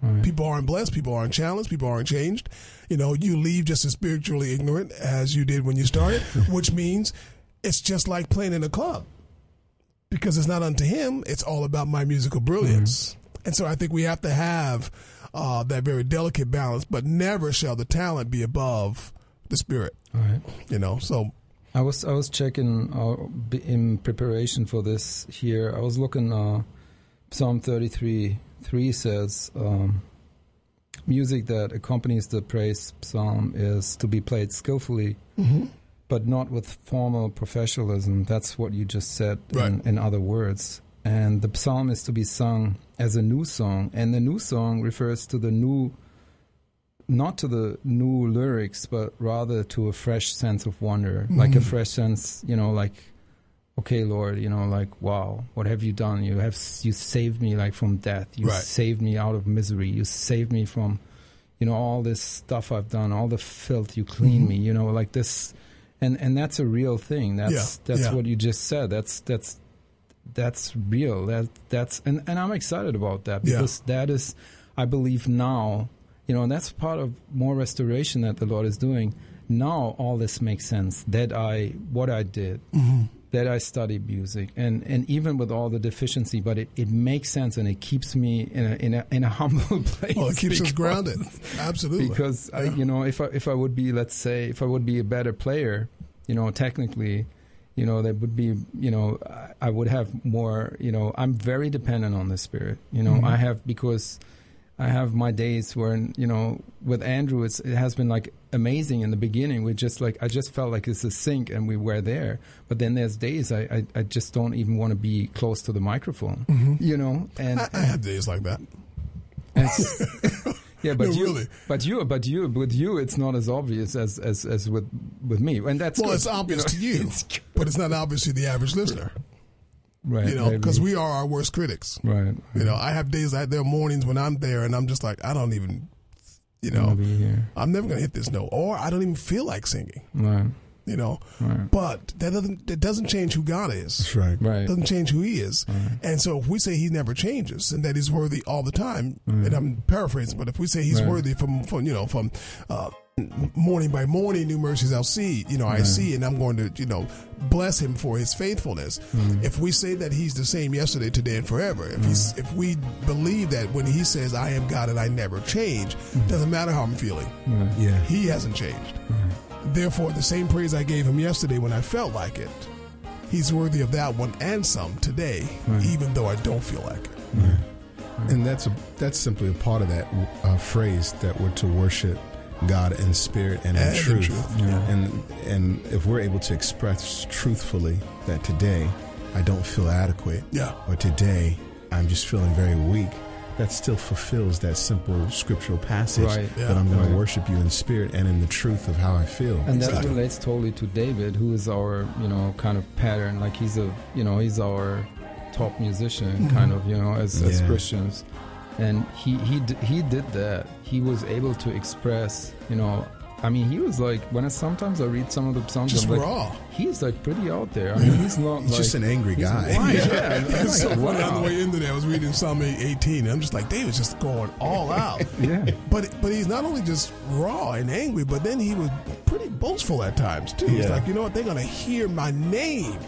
Right. People aren't blessed. People aren't challenged. People aren't changed. You know, you leave just as spiritually ignorant as you did when you started, which means it's just like playing in a club because it's not unto him. It's all about my musical brilliance. Mm-hmm. And so I think we have to have uh, that very delicate balance, but never shall the talent be above the spirit. Right. You know, so I was I was checking uh, in preparation for this here. I was looking uh, Psalm 33 3 says, um, Music that accompanies the praise psalm is to be played skillfully, mm-hmm. but not with formal professionalism. That's what you just said right. in, in other words. And the psalm is to be sung as a new song, and the new song refers to the new not to the new lyrics, but rather to a fresh sense of wonder, mm-hmm. like a fresh sense, you know, like okay, Lord, you know, like, wow, what have you done? You have you saved me like from death. You right. saved me out of misery. You saved me from, you know, all this stuff I've done, all the filth. You clean mm-hmm. me. You know, like this, and and that's a real thing. That's yeah. that's yeah. what you just said. That's that's that's real. That that's and and I'm excited about that because yeah. that is, I believe now, you know, and that's part of more restoration that the Lord is doing. Now all this makes sense. That I what I did. Mm-hmm that I study music, and, and even with all the deficiency, but it, it makes sense and it keeps me in a in a, in a humble place. Well, it keeps us grounded, absolutely. Because yeah. I, you know, if I if I would be, let's say, if I would be a better player, you know, technically, you know, that would be, you know, I would have more. You know, I'm very dependent on the spirit. You know, mm-hmm. I have because I have my days where you know with Andrew it has been like amazing in the beginning. We just like I just felt like it's a sink, and we were there. But then there's days I I, I just don't even want to be close to the microphone. Mm-hmm. You know, and I, I, have days like that. yeah, but no, you, really. but you, but you, with you, it's not as obvious as as, as with with me, and that's well, good. it's obvious you know? to you, but it's not obvious to the average listener. Right. You know, because we are our worst critics. Right. You know, I have days like there are mornings when I'm there and I'm just like, I don't even, you know, I'm never going to hit this note or I don't even feel like singing. Right. You know, Right. but that doesn't that doesn't change who God is. That's right. Right. Doesn't change who He is. And so if we say He never changes and that He's worthy all the time, and I'm paraphrasing, but if we say He's Right. worthy from from you know from uh, morning by morning, new mercies I'll see. You know, I see, and I'm going to you know bless Him for His faithfulness. Mm-hmm. If we say that He's the same yesterday, today, and forever, if he's mm-hmm. if we believe that when He says I am God and I never change, mm-hmm. doesn't matter how I'm feeling. Right. Yeah. He hasn't changed. Therefore, the same praise I gave him yesterday when I felt like it, he's worthy of that one and some today, even though I don't feel like it. And that's a, that's simply a part of that uh, phrase that we're to worship God in spirit and in And in truth. truth, And and if we're able to express truthfully that today I don't feel adequate, Yeah. or today I'm just feeling very weak, that still fulfills that simple scriptural passage Right, yeah. that I'm going Right. to worship you in spirit and in the truth of how I feel. And that Exactly. relates totally to David, who is our, you know, kind of pattern. Like he's a, you know, he's our top musician, mm-hmm. kind of, you know, as, as Christians. And he he he did that. He was able to express, you know, I mean, he was like when I sometimes I read some of the songs, Just I'm like, raw. he's like pretty out there. I mean, he's not He's like just an angry he's- guy. Right, yeah. I'm It's so like, funny on the way into there. I was reading Psalm 18, and I'm just like, David's just going all out. Yeah. But but he's not only just raw and angry, but then he was pretty boastful at times too. He's Yeah. like, you know what? They're gonna hear my name,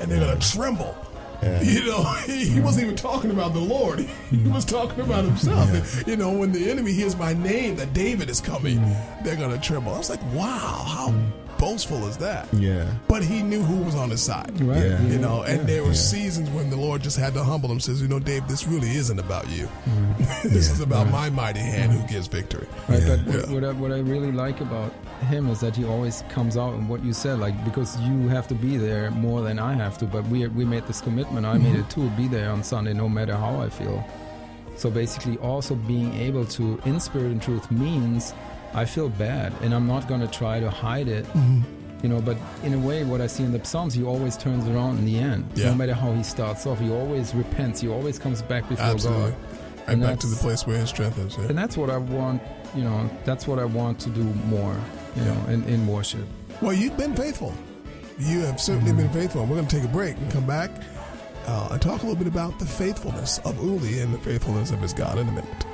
and they're gonna tremble. You know, he, he wasn't even talking about the Lord. He was talking about himself. You know, when the enemy hears my name, that David is coming, mm. they're gonna tremble. I was like, wow, how boastful as that? Yeah. But he knew who was on his side. Right. Yeah. You know, and Yeah. there were seasons when the Lord just had to humble him. Says, you know, Dave, this really isn't about you. Mm-hmm. this is about my mighty hand who gives victory. Right, Yeah. but what, what, I, what I really like about him is that he always comes out and what you said, like because you have to be there more than I have to. But we we made this commitment. I made it mm-hmm. too. Be there on Sunday, no matter how I feel. So basically, also being able to, in spirit and truth, means I feel bad, and I'm not going to try to hide it. You know, but in a way, what I see in the Psalms, he always turns around in the end. Yeah. No matter how he starts off, he always repents. He always comes back before Absolutely. God. Right And back to the place where his strength is. yeah. and that's what I want, you know, that's what I want to do more, you know, in, in worship. Well, you've been faithful. You have certainly been faithful. We're going to take a break and come back uh, and talk a little bit about the faithfulness of Uli and the faithfulness of his God in a minute.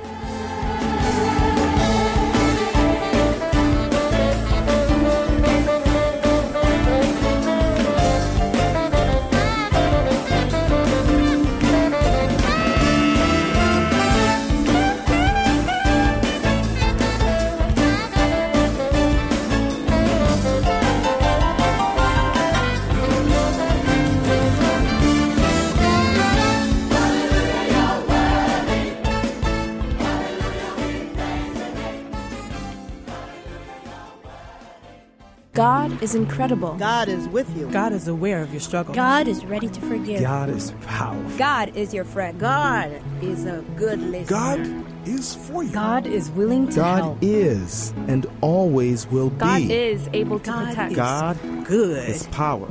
God is incredible. God is with you. God is aware of your struggle. God is ready to forgive. God is powerful. God is your friend. God is a good listener. God is for you. God is willing to God help. is and always will God be. God is able to God protect. is God good. is power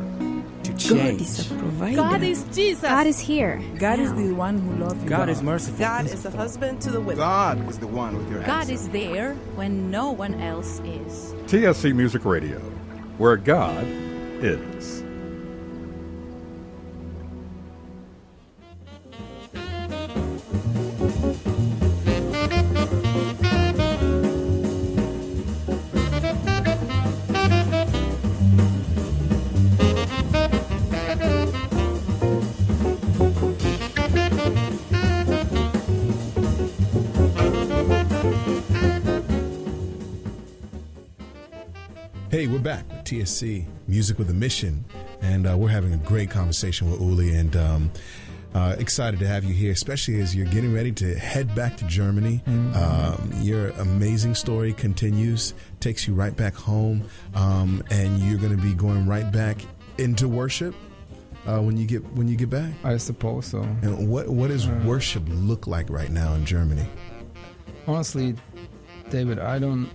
to change. God is a provider. God is Jesus. God is here. God is the one who loves you. God is merciful. God is the husband to the widow. God is the one with your God answer. is there when no one else is. TSC Music Radio, where God is. TSC Music with a Mission, and uh, we're having a great conversation with Uli, and um, uh, excited to have you here, especially as you're getting ready to head back to Germany. Um, your amazing story continues, takes you right back home, um, and you're going to be going right back into worship uh, when you get when you get back. I suppose so. And what what does Uh, worship look like right now in Germany? Honestly, David, I don't.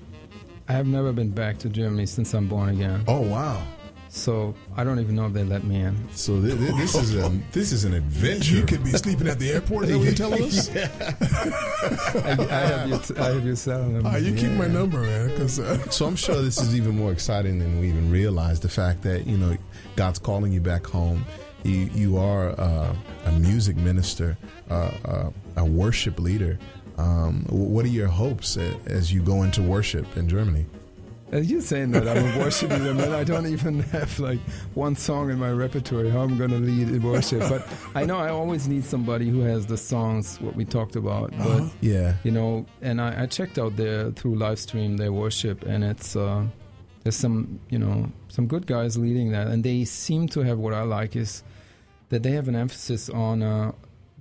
I have never been back to Germany since I'm born again. Oh wow! So I don't even know if they let me in. So th- th- this is a this is an adventure. You could be sleeping at the airport. Is that what you're telling us? I, I have your, I have your cell number. Ah, you keep my number, man. Because uh, So I'm sure this is even more exciting than we even realized. The fact that you know God's calling you back home. You you are uh, a music minister, uh, uh, a worship leader. Um, what are your hopes as you go into worship in Germany? As you're saying that I'm a worship leader, man, I don't even have like one song in my repertoire how I'm going to lead in worship. But I know I always need somebody who has the songs, what we talked about. But Uh-huh. Yeah. you know, and I, I checked out their through live stream their worship, and it's uh, there's some you know some good guys leading that, and they seem to have what I like is that they have an emphasis on uh,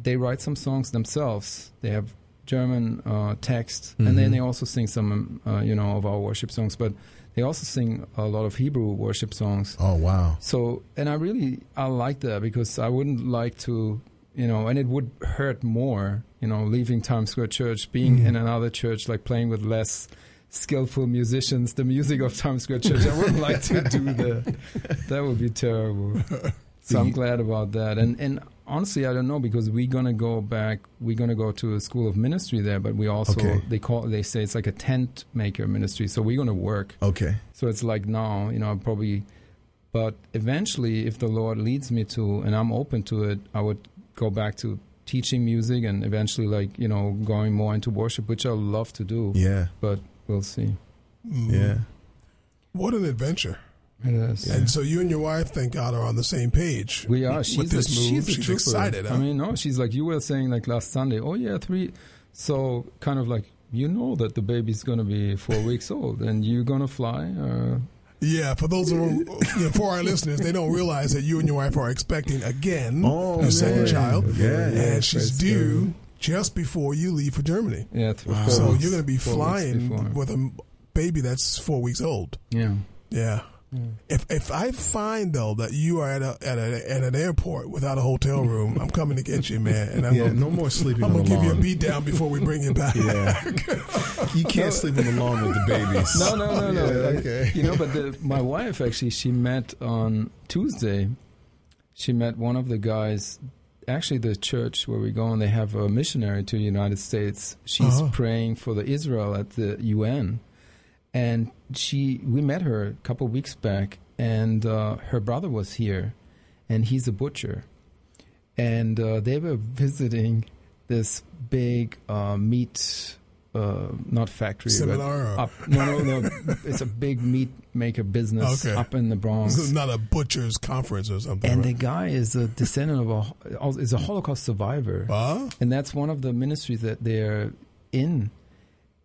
they write some songs themselves. They have German uh, text, and then Mhm. they also sing some uh, you know of our worship songs, but they also sing a lot of Hebrew worship songs. Oh wow! So, and I really I like that because I wouldn't like to, you know, and it would hurt more, you know, leaving Times Square Church, being Mhm. in another church, like playing with less skillful musicians, the music of Times Square Church. I wouldn't like to do that. That would be terrible. So I'm glad about that. And and honestly, I don't know because we're gonna go back. We're gonna go to a school of ministry there, but we also Okay. they call they say it's like a tent maker ministry. So we're gonna work. Okay. So it's like now, you know, I'll probably, but eventually, if the Lord leads me to, and I'm open to it, I would go back to teaching music and eventually, like, you know, going more into worship, which I love to do. Yeah. But we'll see. Mm. Yeah. what an adventure! It is. And so you and your wife, thank God, are on the same page. We are. with She's this a, move. she's She's trooper. excited. Huh? I mean, no, she's like you were saying like last Sunday. Oh yeah, three. So kind of like you know that the baby's gonna be four weeks old and you're gonna fly. Uh, Yeah, for those of you know, for our listeners, they don't realize that you and your wife are expecting again Oh, your second man. child, Yeah, yeah, and she's praise due just before you leave for Germany. yeah, th- Wow. So you're going to be four flying with a baby that's four weeks old. Yeah. Yeah. If if I find though that you are at a at a at an airport without a hotel room, I'm coming to get you, man. And I'm Yeah, gonna, no more sleeping I'm on gonna the give you a beat down before we bring you back. Yeah. You can't sleep on the lawn with the babies. No, no, no, no. Yeah, okay. You know, but the, my wife actually, she met on Tuesday. She met one of the guys. Actually, the church where we go, and they have a missionary to the United States. She's Uh-huh. praying for the Israel at the UN, and she we met her a couple weeks back, and uh, her brother was here, and he's a butcher, and uh, they were visiting this big uh, meat. Uh, not factory, or- up. No, no, no. it's a big meat maker business Okay. up in the Bronx. This is not a butcher's conference or something. And right? the guy is a descendant of a is a Holocaust survivor, Huh? and that's one of the ministries that they're in.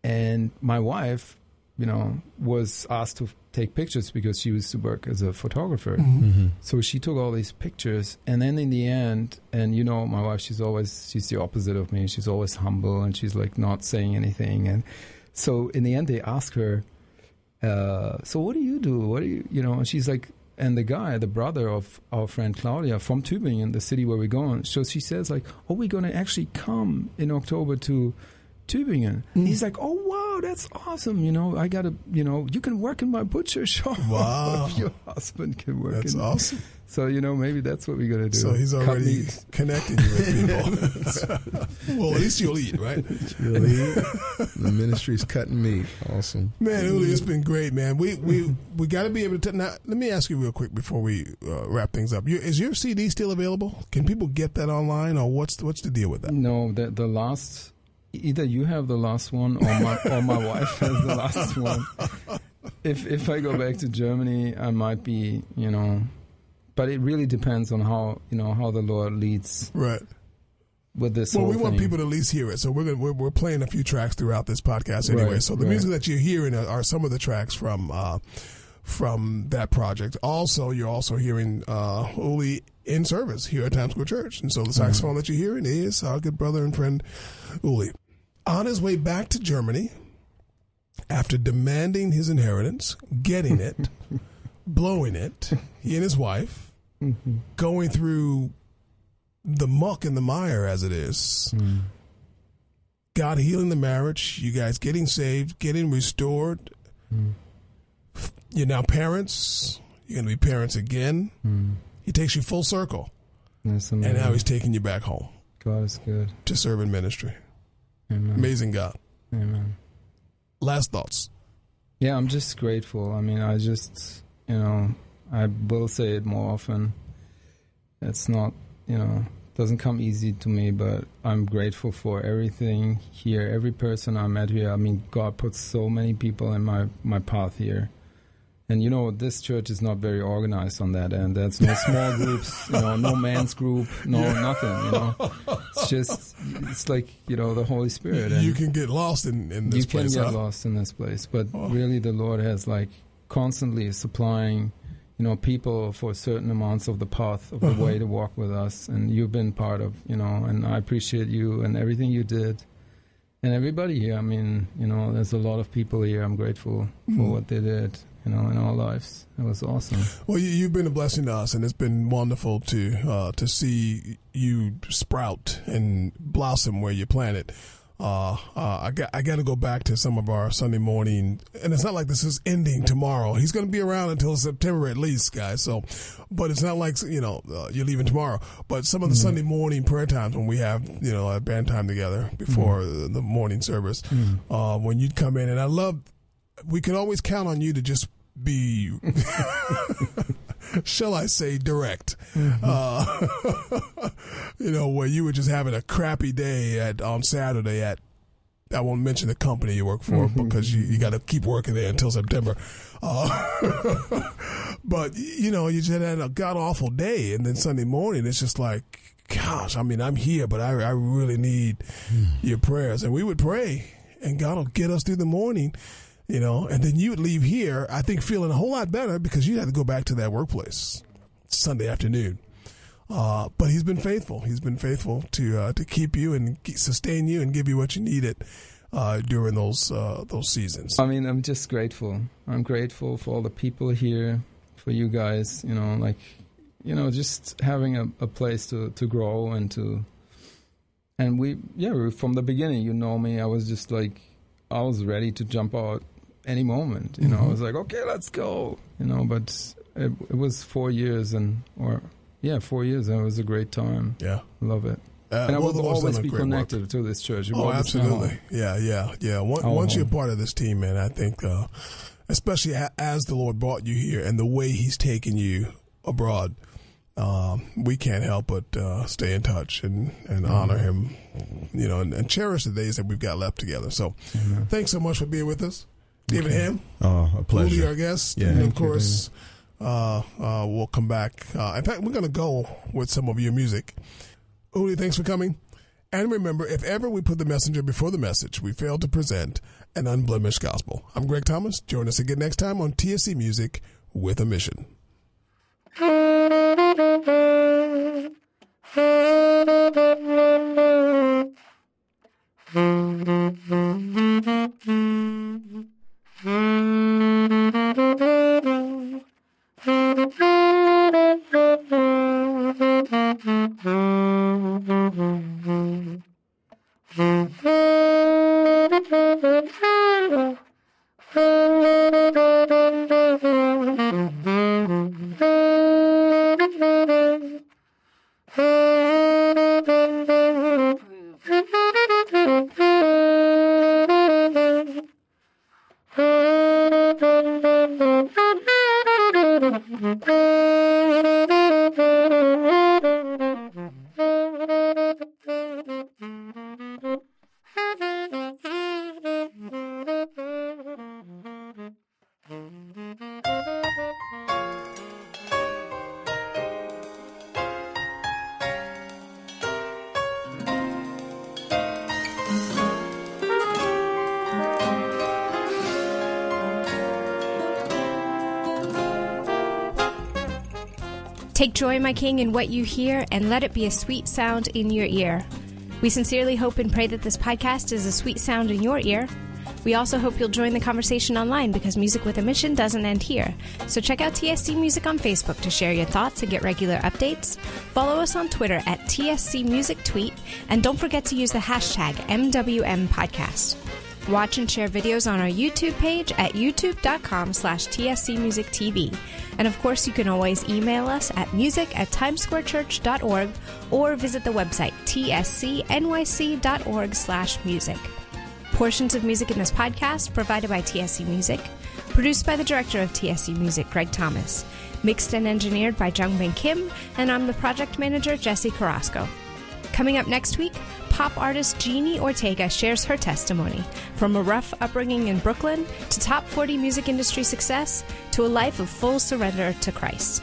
And my wife, you know, was asked to take pictures because she used to work as a photographer. Mm-hmm. So she took all these pictures, and then in the end, and you know, my wife, she's always she's the opposite of me. She's always humble, and she's like not saying anything. And so in the end, they ask her, uh, "So what do you do? What do you, you know?" And she's like, and the guy, the brother of our friend Claudia from Tübingen, the city where we're going. So she says, like, "Oh, we're going to actually come in October to." Tübingen. Mm. He's like, oh wow, that's awesome. You know, I gotta, you know, you can work in my butcher shop. Wow. Your husband can work. That's in awesome. So you know, maybe that's what we're gonna do. So he's already meat. connecting you with people. well, at least you'll eat, right? You'll eat. the ministry's cutting meat. Awesome. Man, Uli, it's been great, man. We we we got to be able to. Now, let me ask you real quick before we uh, wrap things up. Your, is your CD still available? Can people get that online, or what's the, what's the deal with that? No, the the last. Either you have the last one, or my or my wife has the last one. If if I go back to Germany, I might be, you know, but it really depends on how you know how the Lord leads Right. with this. Well, we want thing. people to at least hear it, so we're gonna, we're, we're playing a few tracks throughout this podcast anyway. Right, so the right. music that you're hearing are, are some of the tracks from uh, from that project. Also, you're also hearing uh, Uli in service here at Times Square Church, and so the mm-hmm. saxophone that you're hearing is our good brother and friend Uli. On his way back to Germany, after demanding his inheritance, getting it, blowing it, he and his wife mm-hmm. going through the muck and the mire as it is. Mm. God healing the marriage, you guys getting saved, getting restored. Mm. You're now parents. You're going to be parents again. Mm. He takes you full circle. That's And now he's taking you back home God is good. to serve in ministry. Amen. Amazing God. Amen. Last thoughts. Yeah, I'm just grateful. I mean, I just, you know, I will say it more often. It's not, you know, doesn't come easy to me, but I'm grateful for everything here, every person I met here. I mean, God put so many people in my my path here. And you know, this church is not very organized on that end. There's no small groups, you know, no man's group, no Yeah. nothing, you know. It's just, it's like, you know, the Holy Spirit. and- You can get lost in, in this place. you can get huh? lost in this place but Oh. really the lord has like constantly supplying you know people for certain amounts of the path of the Uh-huh. way to walk with us and you've been part of you know and i appreciate you and everything you did and everybody here i mean you know there's a lot of people here i'm grateful for Mm. what they did you know in our lives it was awesome Well, you, you've been a blessing to us, and it's been wonderful to uh, to see you sprout and blossom where you planted. Uh, uh, I got I got to go back to some of our Sunday morning, and it's not like this is ending tomorrow. He's going to be around until September at least, guys. So, but it's not like you know uh, you're leaving tomorrow. But some of the Sunday morning prayer times when we have you know a band time together before the, the morning service, uh, when you'd come in, and I love, we could always count on you to just be shall I say, direct. Uh, you know, where you were just having a crappy day at on Saturday at. I won't mention the company you work for because you, you got to keep working there until September. Uh, but you know, you just had a god awful day, and then Sunday morning it's just like, gosh, I mean, I'm here, but I, I really need your prayers, and we would pray, and God will get us through the morning you know, and then you would leave here, I think, feeling a whole lot better because you had to go back to that workplace Sunday afternoon. Uh, but he's been faithful. He's been faithful to uh, to keep you and sustain you and give you what you needed uh, during those uh, those seasons. I mean, I'm just grateful. I'm grateful for all the people here, for you guys. You know, like, you know, just having a, a place to, to grow and to. And we, yeah, from the beginning, you know me. I was just like, I was ready to jump out any moment. You know, I Mhm. was like, okay, let's go. You know, but it, it was four years and or yeah, four years. And it was a great time. Yeah, love it. Uh, and I will always be great work. connected to this church. It Oh, always be home. absolutely. Yeah, yeah, yeah. Once you're part of this team, man, I think, uh, especially as the Lord brought you here and the way He's taken you abroad, um, we can't help but uh, stay in touch and, and Mm-hmm. honor Him, you know, and, and cherish the days that we've got left together. So, thanks so much for being with us, David Ham. Oh, a pleasure. Uli, our guest, Yeah. and Thank of you, course, uh, uh, we'll come back. Uh, in fact, we're going to go with some of your music. Uli, thanks for coming. And remember, if ever we put the messenger before the message, we fail to present an unblemished gospel. I'm Greg Thomas. Join us again next time on TSC Music with a Mission. Mm-hmm. Take joy, my King, in what you hear, and let it be a sweet sound in your ear. We sincerely hope and pray that this podcast is a sweet sound in your ear. We also hope you'll join the conversation online because Music with a Mission doesn't end here. So check out TSC Music on Facebook to share your thoughts and get regular updates. Follow us on Twitter at TSC Music Tweet, and don't forget to use the hashtag MWM Podcast. Watch and share videos on our YouTube page at youtube.com slash tscmusictv. And of course, you can always email us at music at timessquarechurch.org or visit the website tscnyc.org slash music. Portions of music in this podcast provided by TSC Music, produced by the director of TSC Music, Greg Thomas, mixed and engineered by Jungbin Kim, and I'm the project manager, Jesse Carrasco. Coming up next week, pop artist Jeannie Ortega shares her testimony from a rough upbringing in Brooklyn to top 40 music industry success to a life of full surrender to Christ.